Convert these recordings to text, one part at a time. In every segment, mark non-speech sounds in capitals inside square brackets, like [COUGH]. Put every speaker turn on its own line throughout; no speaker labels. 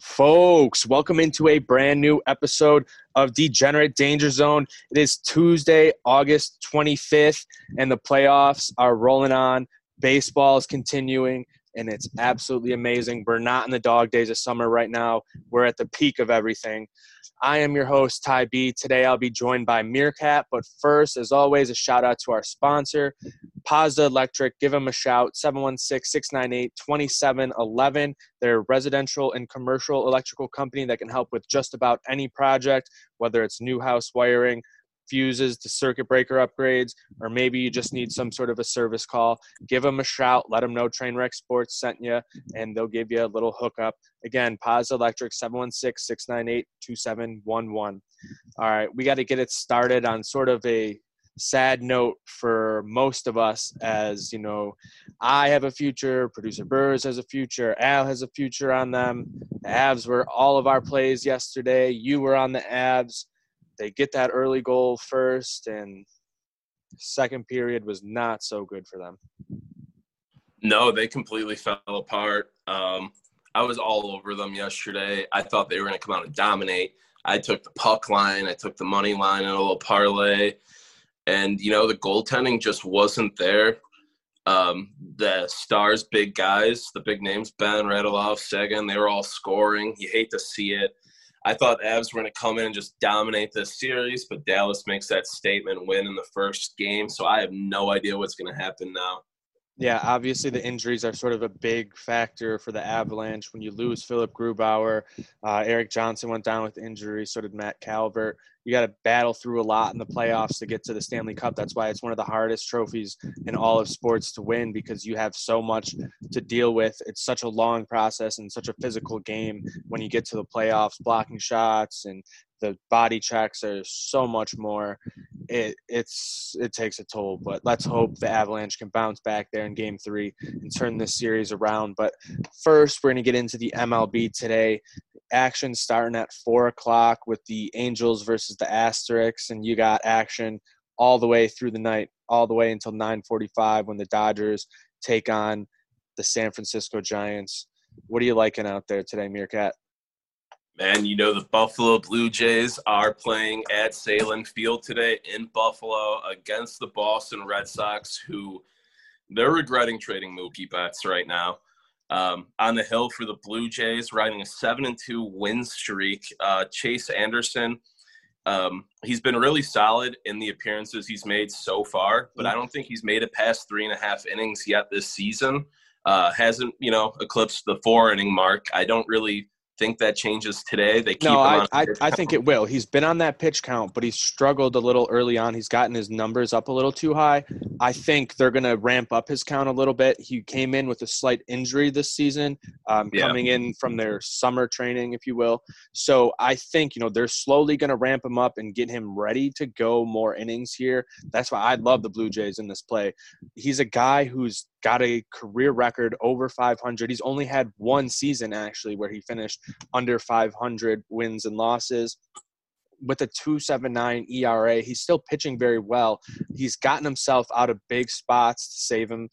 Folks, welcome into a brand new episode of Degenerate Danger Zone. It is Tuesday, August 25th, and the playoffs are rolling on. Baseball is continuing, and it's absolutely amazing. We're not in the dog days of summer right now, we're at the peak of everything. I am your host, Ty B. Today I'll be joined by Meerkat, but first, as always, a shout out to our sponsor, Pazda Electric. Give them a shout, 716 698 2711. They're a residential and commercial electrical company that can help with just about any project, whether it's new house wiring, fuses to circuit breaker upgrades, or maybe you just need some sort of a service call, give them a shout. Let them know Trainwreck Sports sent you, and they'll give you a little hookup. Again, Paz Electric, 716 698 2711. All right, we got to get it started on sort of a sad note for most of us as you know i have a future producer burrs has a future al has a future on them the avs were all of our plays yesterday you were on the avs they get that early goal first, and second period was not so good for them.
No, they completely fell apart. Um, I was all over them yesterday. I thought they were going to come out and dominate. I took the puck line, I took the money line in a little parlay, and you know the goaltending just wasn't there. Um, the stars, big guys, the big names, Ben Radulov, Seguin, they were all scoring. You hate to see it. I thought Avs were going to come in and just dominate this series, but Dallas makes that statement win in the first game. So I have no idea what's going to happen now.
Yeah, obviously the injuries are sort of a big factor for the Avalanche. When you lose Philip Grubauer, uh, Erik Johnson went down with injury, so did Matt Calvert. You got to battle through a lot in the playoffs to get to the Stanley Cup. That's why it's one of the hardest trophies in all of sports to win because you have so much to deal with. It's such a long process and such a physical game when you get to the playoffs, blocking shots and the body checks are so much more. It it's it takes a toll, but let's hope the Avalanche can bounce back there in Game Three and turn this series around. But first, we're going to get into the MLB today. Action starting at four o'clock with the Angels versus the Astros, and you got action all the way through the night, all the way until 9:45 when the Dodgers take on the San Francisco Giants. What are you liking out there today, Meerkat?
Man, you know the Buffalo Blue Jays are playing at Sahlen Field today in Buffalo against the Boston Red Sox, who they're regretting trading Mookie Betts right now. Um, on the hill for the Blue Jays, riding a seven and two win streak. Uh, Chase Anderson, um, he's been really solid in the appearances he's made so far, but I don't think he's made it past three and a half innings yet this season. Uh, hasn't you know eclipsed the four inning mark. I don't really think that changes today. They keep on
no, I, I, I, think it will. He's been on that pitch count, but he's struggled a little early on. He's gotten his numbers up a little too high. I think they're going to ramp up his count a little bit. He came in with a slight injury this season, um, yeah. coming in from their summer training, if you will. So I think you know they're slowly going to ramp him up and get him ready to go more innings here. That's why I love the Blue Jays in this play. He's a guy who's got a career record over 500. He's only had one season actually where he finished under 500 wins and losses with a 279 ERA. He's still pitching very well. He's gotten himself out of big spots to save him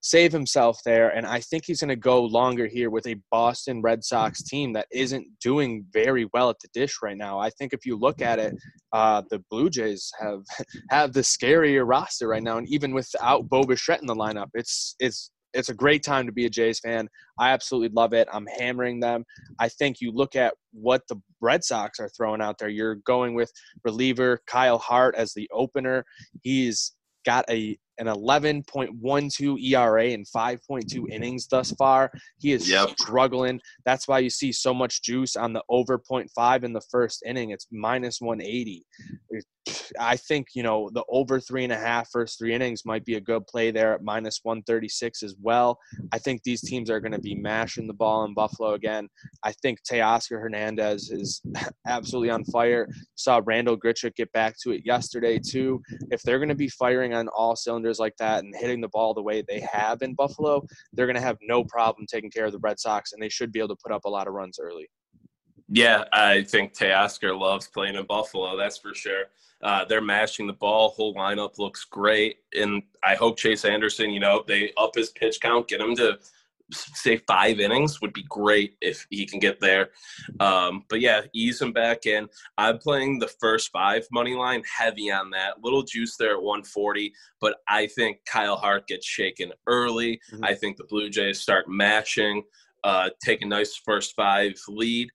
save himself there and I think he's going to go longer here with a Boston Red Sox team that isn't doing very well at the dish right now. I think if you look at it uh, the Blue Jays have [LAUGHS] have the scarier roster right now and even without Bo Bichette in the lineup it's it's it's a great time to be a Jays fan. I absolutely love it. I'm hammering them. I think you look at what the Red Sox are throwing out there. You're going with reliever Kyle Hart as the opener. He's got a an 11.12 ERA in 5.2 innings thus far. He is yep. struggling. That's why you see so much juice on the over 0.5 in the first inning. It's minus 180. I think, you know, the over three and a half first three innings might be a good play there at minus 136 as well. I think these teams are going to be mashing the ball in Buffalo again. I think Teoscar Hernandez is [LAUGHS] absolutely on fire. Saw Randall Grichuk get back to it yesterday, too. If they're going to be firing on all cylinders, like that and hitting the ball the way they have in Buffalo, they're going to have no problem taking care of the Red Sox, and they should be able to put up a lot of runs early.
Yeah, I think Teoscar loves playing in Buffalo. That's for sure. Uh, they're mashing the ball. Whole lineup looks great, and I hope Chase Anderson. You know, they up his pitch count, get him to say five innings would be great if he can get there. Um, but yeah, ease him back in. I'm playing the first five money line, heavy on that. Little juice there at 140, but I think Kyle Hart gets shaken early. Mm-hmm. I think the Blue Jays start matching, uh, take a nice first five lead.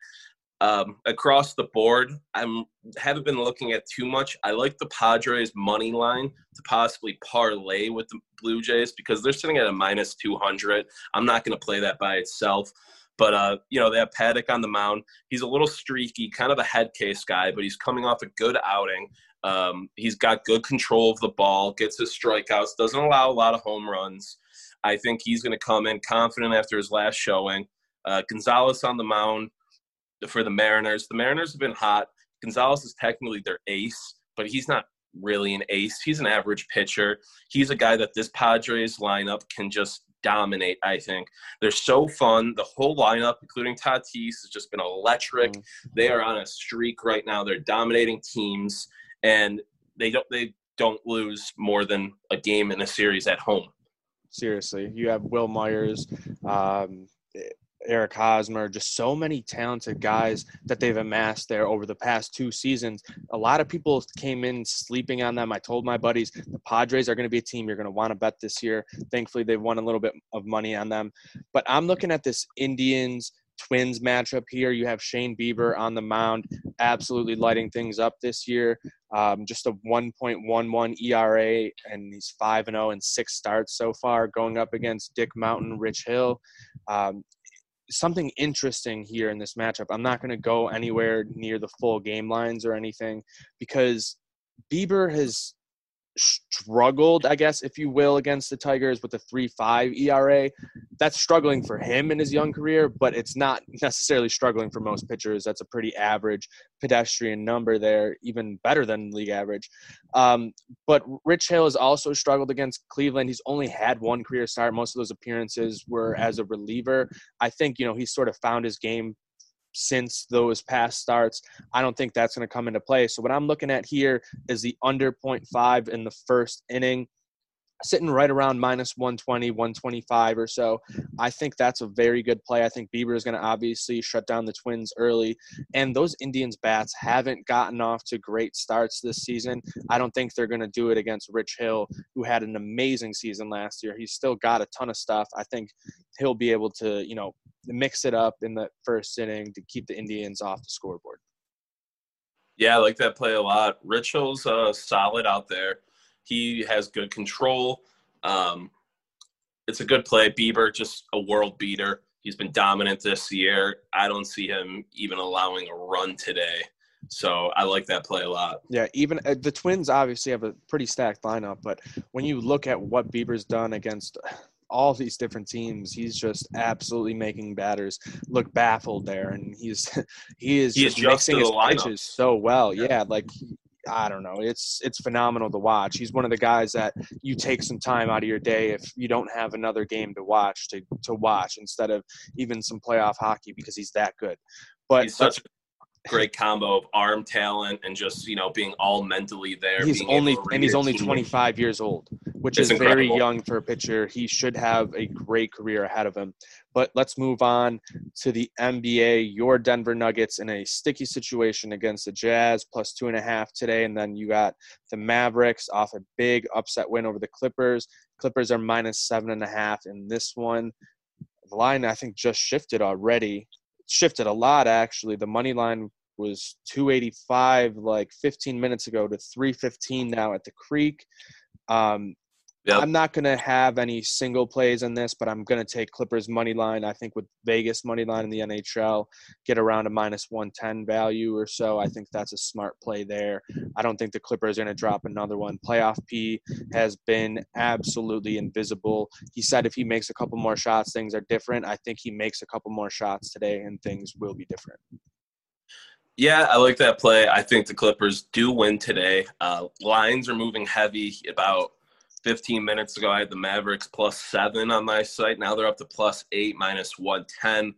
Um, across the board, I'm haven't been looking at too much. I like the Padres money line to possibly parlay with the Blue Jays because they're sitting at a minus 200. I'm not going to play that by itself. But uh, you know they have Paddack on the mound. He's a little streaky, kind of a head case guy, but he's coming off a good outing. Um, he's got good control of the ball, gets his strikeouts, doesn't allow a lot of home runs. I think he's going to come in confident after his last showing. Uh, Gonzalez on the mound for the Mariners. The Mariners have been hot. Gonzalez is technically their ace, but he's not really an ace. He's an average pitcher. He's a guy that this Padres lineup can just dominate, I think. They're so fun. The whole lineup, including Tatis, has just been electric. Mm-hmm. They are on a streak right now. They're dominating teams and they don't they don't lose more than a game in a series at home.
Seriously. You have Wil Myers, um, Eric Hosmer, just so many talented guys that they've amassed there over the past two seasons. A lot of people came in sleeping on them. I told my buddies the Padres are going to be a team you're going to want to bet this year. Thankfully, they've won a little bit of money on them. But I'm looking at this Indians Twins matchup here. You have Shane Bieber on the mound, absolutely lighting things up this year. Um, just a 1.11 ERA, and he's 5 and 0 and six starts so far, going up against Dick Mountain, Rich Hill. Um, something interesting here in this matchup. I'm not going to go anywhere near the full game lines or anything because Bieber has struggled, I guess, if you will, against the Tigers with a 3 5 ERA. That's struggling for him in his young career, but it's not [LAUGHS] necessarily struggling for most pitchers. That's a pretty average pedestrian number there, even better than league average. Um, but Rich Hill has also struggled against Cleveland. He's only had one career start. Most of those appearances were as a reliever. I think, you know, he's sort of found his game since those past starts. I don't think that's going to come into play. So what I'm looking at here is the under 0.5 in the first inning sitting right around minus 120 125 or so. I think that's a very good play. I think bieber is going to obviously shut down the twins early. And those indians bats haven't gotten off to great starts this season. I don't think they're going to do it against rich hill who had an amazing season last year. He's still got a ton of stuff. I think he'll be able to you know mix it up in the first inning to keep the Indians off the scoreboard.
Yeah, I like that play a lot. Rich Hill's uh, solid out there. He has good control. Um, it's a good play. Bieber, just a world beater. He's been dominant this year. I don't see him even allowing a run today. So I like that play a lot.
Yeah, even uh, the Twins obviously have a pretty stacked lineup, but when you look at what Bieber's done against all these different teams. He's just absolutely making batters look baffled there, and he's [LAUGHS] he is
he
just mixing his pitches so well. Yeah, yeah like I don't know. It's it's phenomenal to watch. He's one of the guys that you take some time out of your day if you don't have another game to watch to to watch instead of even some playoff hockey because he's that good. But
he's such great combo of arm talent and just you know being all mentally there.
He's only and he's only 25 years old, which it's is incredible. very young for a pitcher. He should have a great career ahead of him. But let's move on to the NBA. Your Denver Nuggets in a sticky situation against the Jazz, plus two and a half today, and then you got the Mavericks off a big upset win over the Clippers. Clippers are minus seven and a half in this one. The line I think just shifted already shifted a lot actually. The money line was 285 like 15 minutes ago to 315 now at the Creek. Um, Yep. I'm not going to have any single plays in this, but I'm going to take Clippers money line. I think with Vegas money line in the NHL, get around a minus 110 value or so. I think that's a smart play there. I don't think the Clippers are going to drop another one. Playoff P has been absolutely invisible. He said if he makes a couple more shots, things are different. I think he makes a couple more shots today, and things will be different.
Yeah, I like that play. I think the Clippers do win today. Uh, lines are moving heavy about 15 minutes ago, I had the Mavericks plus seven on my site. Now they're up to plus eight, minus 110.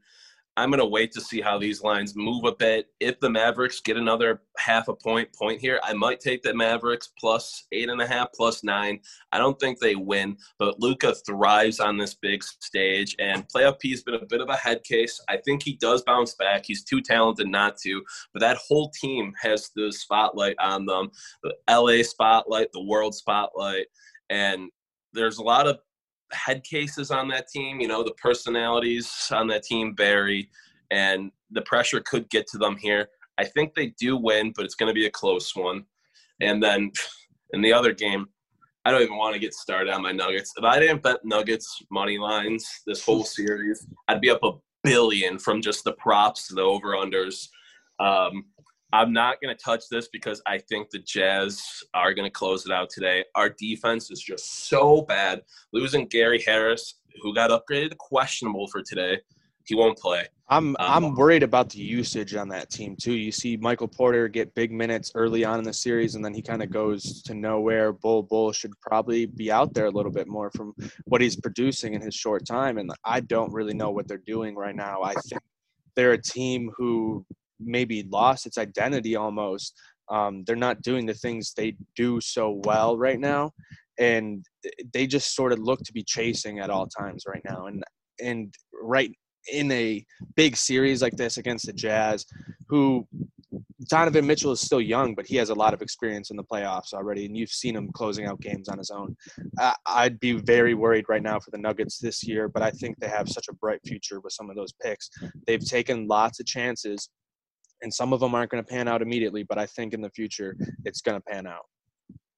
I'm going to wait to see how these lines move a bit. If the Mavericks get another half a point point here, I might take the Mavericks plus eight and a half, plus nine. I don't think they win, but Luka thrives on this big stage, and playoff P has been a bit of a head case. I think he does bounce back. He's too talented not to, but that whole team has the spotlight on them the LA spotlight, the world spotlight, and there's a lot of head cases on that team. You know, the personalities on that team vary, and the pressure could get to them here. I think they do win, but it's going to be a close one. And then [SIGHS] in the other game, I don't even want to get started on my Nuggets. If I didn't bet Nuggets money lines this whole [LAUGHS] series, I'd be up a billion from just the props, the over unders. Um, I'm not going to touch this because I think the Jazz are going to close it out today. Our defense is just so bad. Losing Gary Harris, who got upgraded to questionable for today, he won't play.
I'm um, I'm worried about the usage on that team too. You see Michael Porter get big minutes early on in the series, and then he kind of goes to nowhere. Bol Bol should probably be out there a little bit more from what he's producing in his short time, and I don't really know what they're doing right now. I think they're a team who maybe lost its identity almost. Um, they're not doing the things they do so well right now, and they just sort of look to be chasing at all times right now. And and right in a big series like this against the Jazz, who Donovan Mitchell is still young, but he has a lot of experience in the playoffs already, and you've seen him closing out games on his own. I'd be very worried right now for the Nuggets this year, but I think they have such a bright future with some of those picks. They've taken lots of chances and some of them aren't going to pan out immediately, but I think in the future it's going to pan out.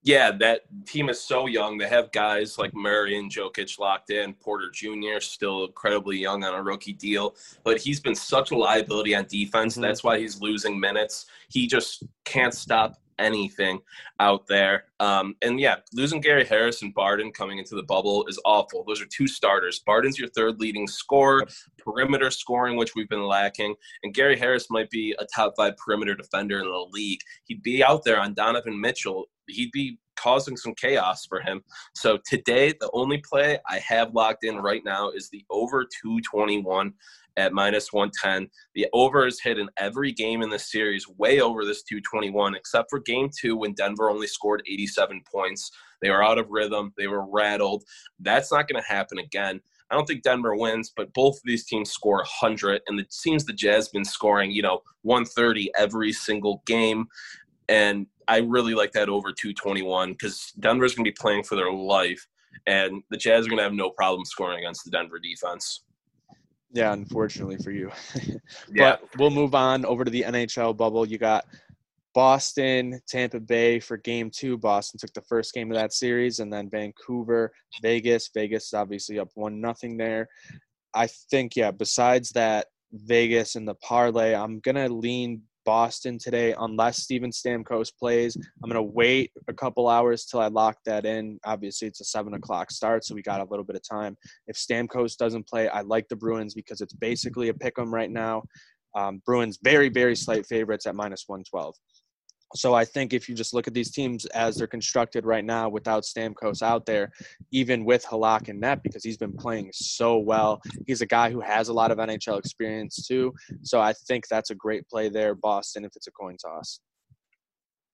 Yeah, that team is so young. They have guys like Murray and Jokic locked in. Porter Jr. still incredibly young on a rookie deal, but he's been such a liability on defense. Mm-hmm. That's why he's losing minutes. He just can't stop anything out there. Um, and yeah, losing Gary Harris and Barton coming into the bubble is awful. Those are two starters. Barton's your third leading scorer, perimeter scoring, which we've been lacking. And Gary Harris might be a top five perimeter defender in the league. He'd be out there on Donovan Mitchell. He'd be causing some chaos for him. So today, the only play I have locked in right now is the over 221 at minus 110. The over is hit in every game in the series, way over this 221, except for game two when Denver only scored 87 points. They were out of rhythm, they were rattled. That's not going to happen again. I don't think Denver wins, but both of these teams score 100, and it seems the Jazz been scoring, you know, 130 every single game. And I really like that over 221 because Denver's going to be playing for their life, and the Jazz are going to have no problem scoring against the Denver defense.
Yeah, unfortunately for you. [LAUGHS] yeah. But we'll move on over to the NHL bubble. You got Boston, Tampa Bay for game two. Boston took the first game of that series, and then Vancouver, Vegas. Vegas is obviously up one nothing there. I think, yeah, besides that, Vegas and the parlay, I'm gonna lean Boston today unless Steven Stamkos plays. I'm going to wait a couple hours till I lock that in. Obviously, it's a 7 o'clock start, so we got a little bit of time. If Stamkos doesn't play, I like the Bruins because it's basically a pick 'em right now. Um, Bruins very, very slight favorites at minus 112. So I think if you just look at these teams as they're constructed right now without Stamkos out there, even with Halak and net, because he's been playing so well, he's a guy who has a lot of NHL experience too. So I think that's a great play there, Boston, if it's a coin toss.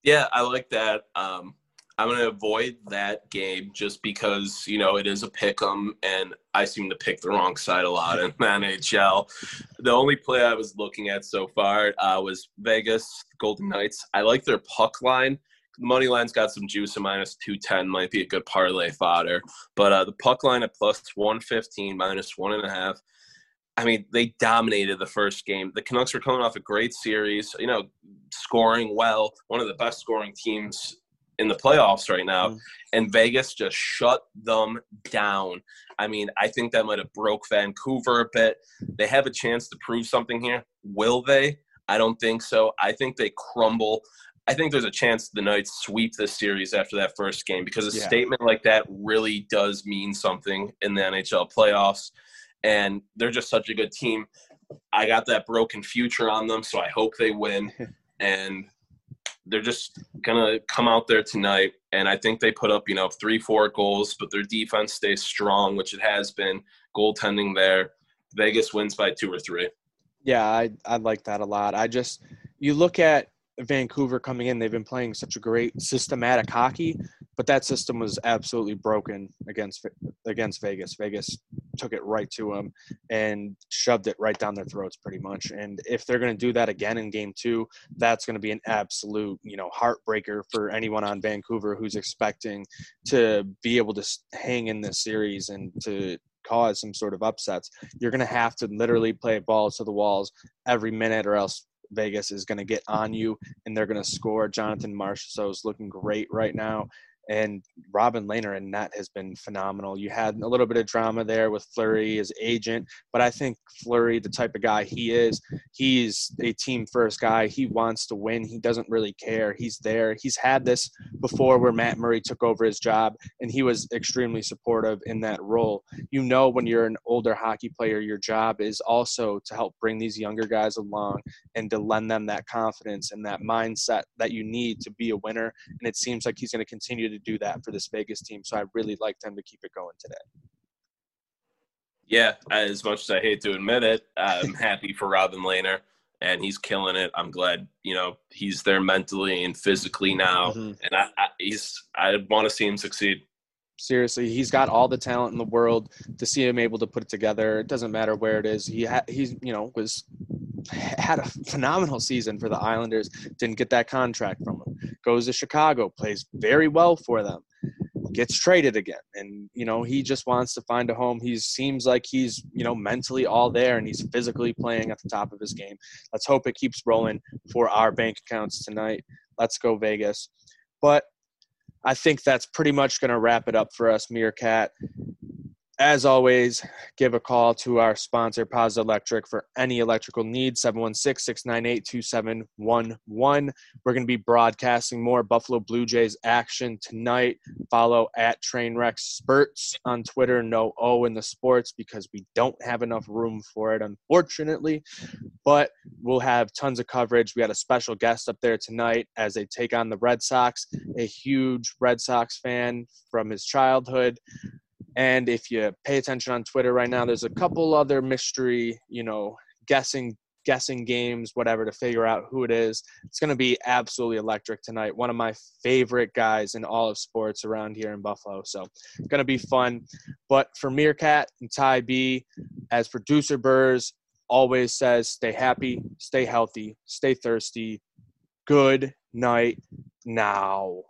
Yeah, I like that. Um, I'm going to avoid that game just because, you know, it is a pick 'em and I seem to pick the wrong side a lot in [LAUGHS] the NHL. The only play I was looking at so far uh, was Vegas Golden Knights. I like their puck line. The money line's got some juice at minus 210, might be a good parlay fodder. But uh, the puck line at plus 115, minus one and a half. I mean, they dominated the first game. The Canucks were coming off a great series, you know, scoring well, one of the best scoring teams in the playoffs right now, mm. and Vegas just shut them down. I mean, I think that might have broke Vancouver a bit. They have a chance to prove something here. Will they? I don't think so. I think they crumble. I think there's a chance the Knights sweep this series after that first game because a yeah. statement like that really does mean something in the NHL playoffs. And they're just such a good team. I got that broken future on them, so I hope they win. [LAUGHS] and they're just gonna come out there tonight, and I think they put up you know three, four goals, but their defense stays strong, which it has been. Goaltending there, Vegas wins by two or three.
Yeah, I I like that a lot. I just you look at Vancouver coming in, they've been playing such a great systematic hockey, but that system was absolutely broken against against Vegas. Vegas took it right to them and shoved it right down their throats pretty much. And if they're going to do that again in game 2, that's going to be an absolute, you know, heartbreaker for anyone on Vancouver who's expecting to be able to hang in this series and to cause some sort of upsets. You're going to have to literally play balls to the walls every minute or else Vegas is going to get on you and they're going to score. Jonathan Marchessault is looking great right now and Robin Lehner and net has been phenomenal. You had a mm-hmm. little bit of drama there with Fleury, his mm-hmm. agent, but I think Fleury, the type of guy he is, he's a team first guy. He wants to win. He doesn't really care. He's there. He's had this before where Matt Murray took over his job, and he was extremely supportive in that role. You know, when you're an older hockey player, your job is also to help bring these younger guys along and to lend them that confidence and that mindset that you need to be a winner. And it seems like he's going to continue to do that for this Vegas team. So I really like them to keep it going today.
Yeah, as much as I hate to admit it, I'm [LAUGHS] happy for Robin Lehner and he's killing it. I'm glad, you know, he's there mentally and physically now, mm-hmm. and I, I, he's I want to see him succeed.
Seriously, he's got all the talent in the world. To see him able to put it together, it doesn't matter where it is. He ha- he's you know was had a phenomenal season for the Islanders. Didn't get that contract from him. Goes to Chicago, plays very well for them. Gets traded again, and you know he just wants to find a home. He seems like he's you know mentally all there, and he's physically playing at the top of his game. Let's hope it keeps rolling for our bank accounts tonight. Let's go Vegas. But I think that's pretty much going to wrap it up for us, Meerkat as always, give a call to our sponsor, Paz Electric, for any electrical needs, 716 698 2711. We're going to be broadcasting more Buffalo Blue Jays action tonight. Follow at Trainwreck Spurts on Twitter, no O in the sports because we don't have enough room for it, unfortunately. But we'll have tons of coverage. We had a special guest up there tonight as they take on the Red Sox, a huge Red Sox fan from his childhood. And if you pay attention on Twitter right now, there's a couple other mystery, you know, guessing guessing games, whatever, to figure out who it is. It's going to be absolutely electric tonight. One of my favorite guys in all of sports around here in Buffalo. So it's going to be fun. But for Meerkat and Ty B, as producer Burrs always says, stay happy, stay healthy, stay thirsty. Good night now.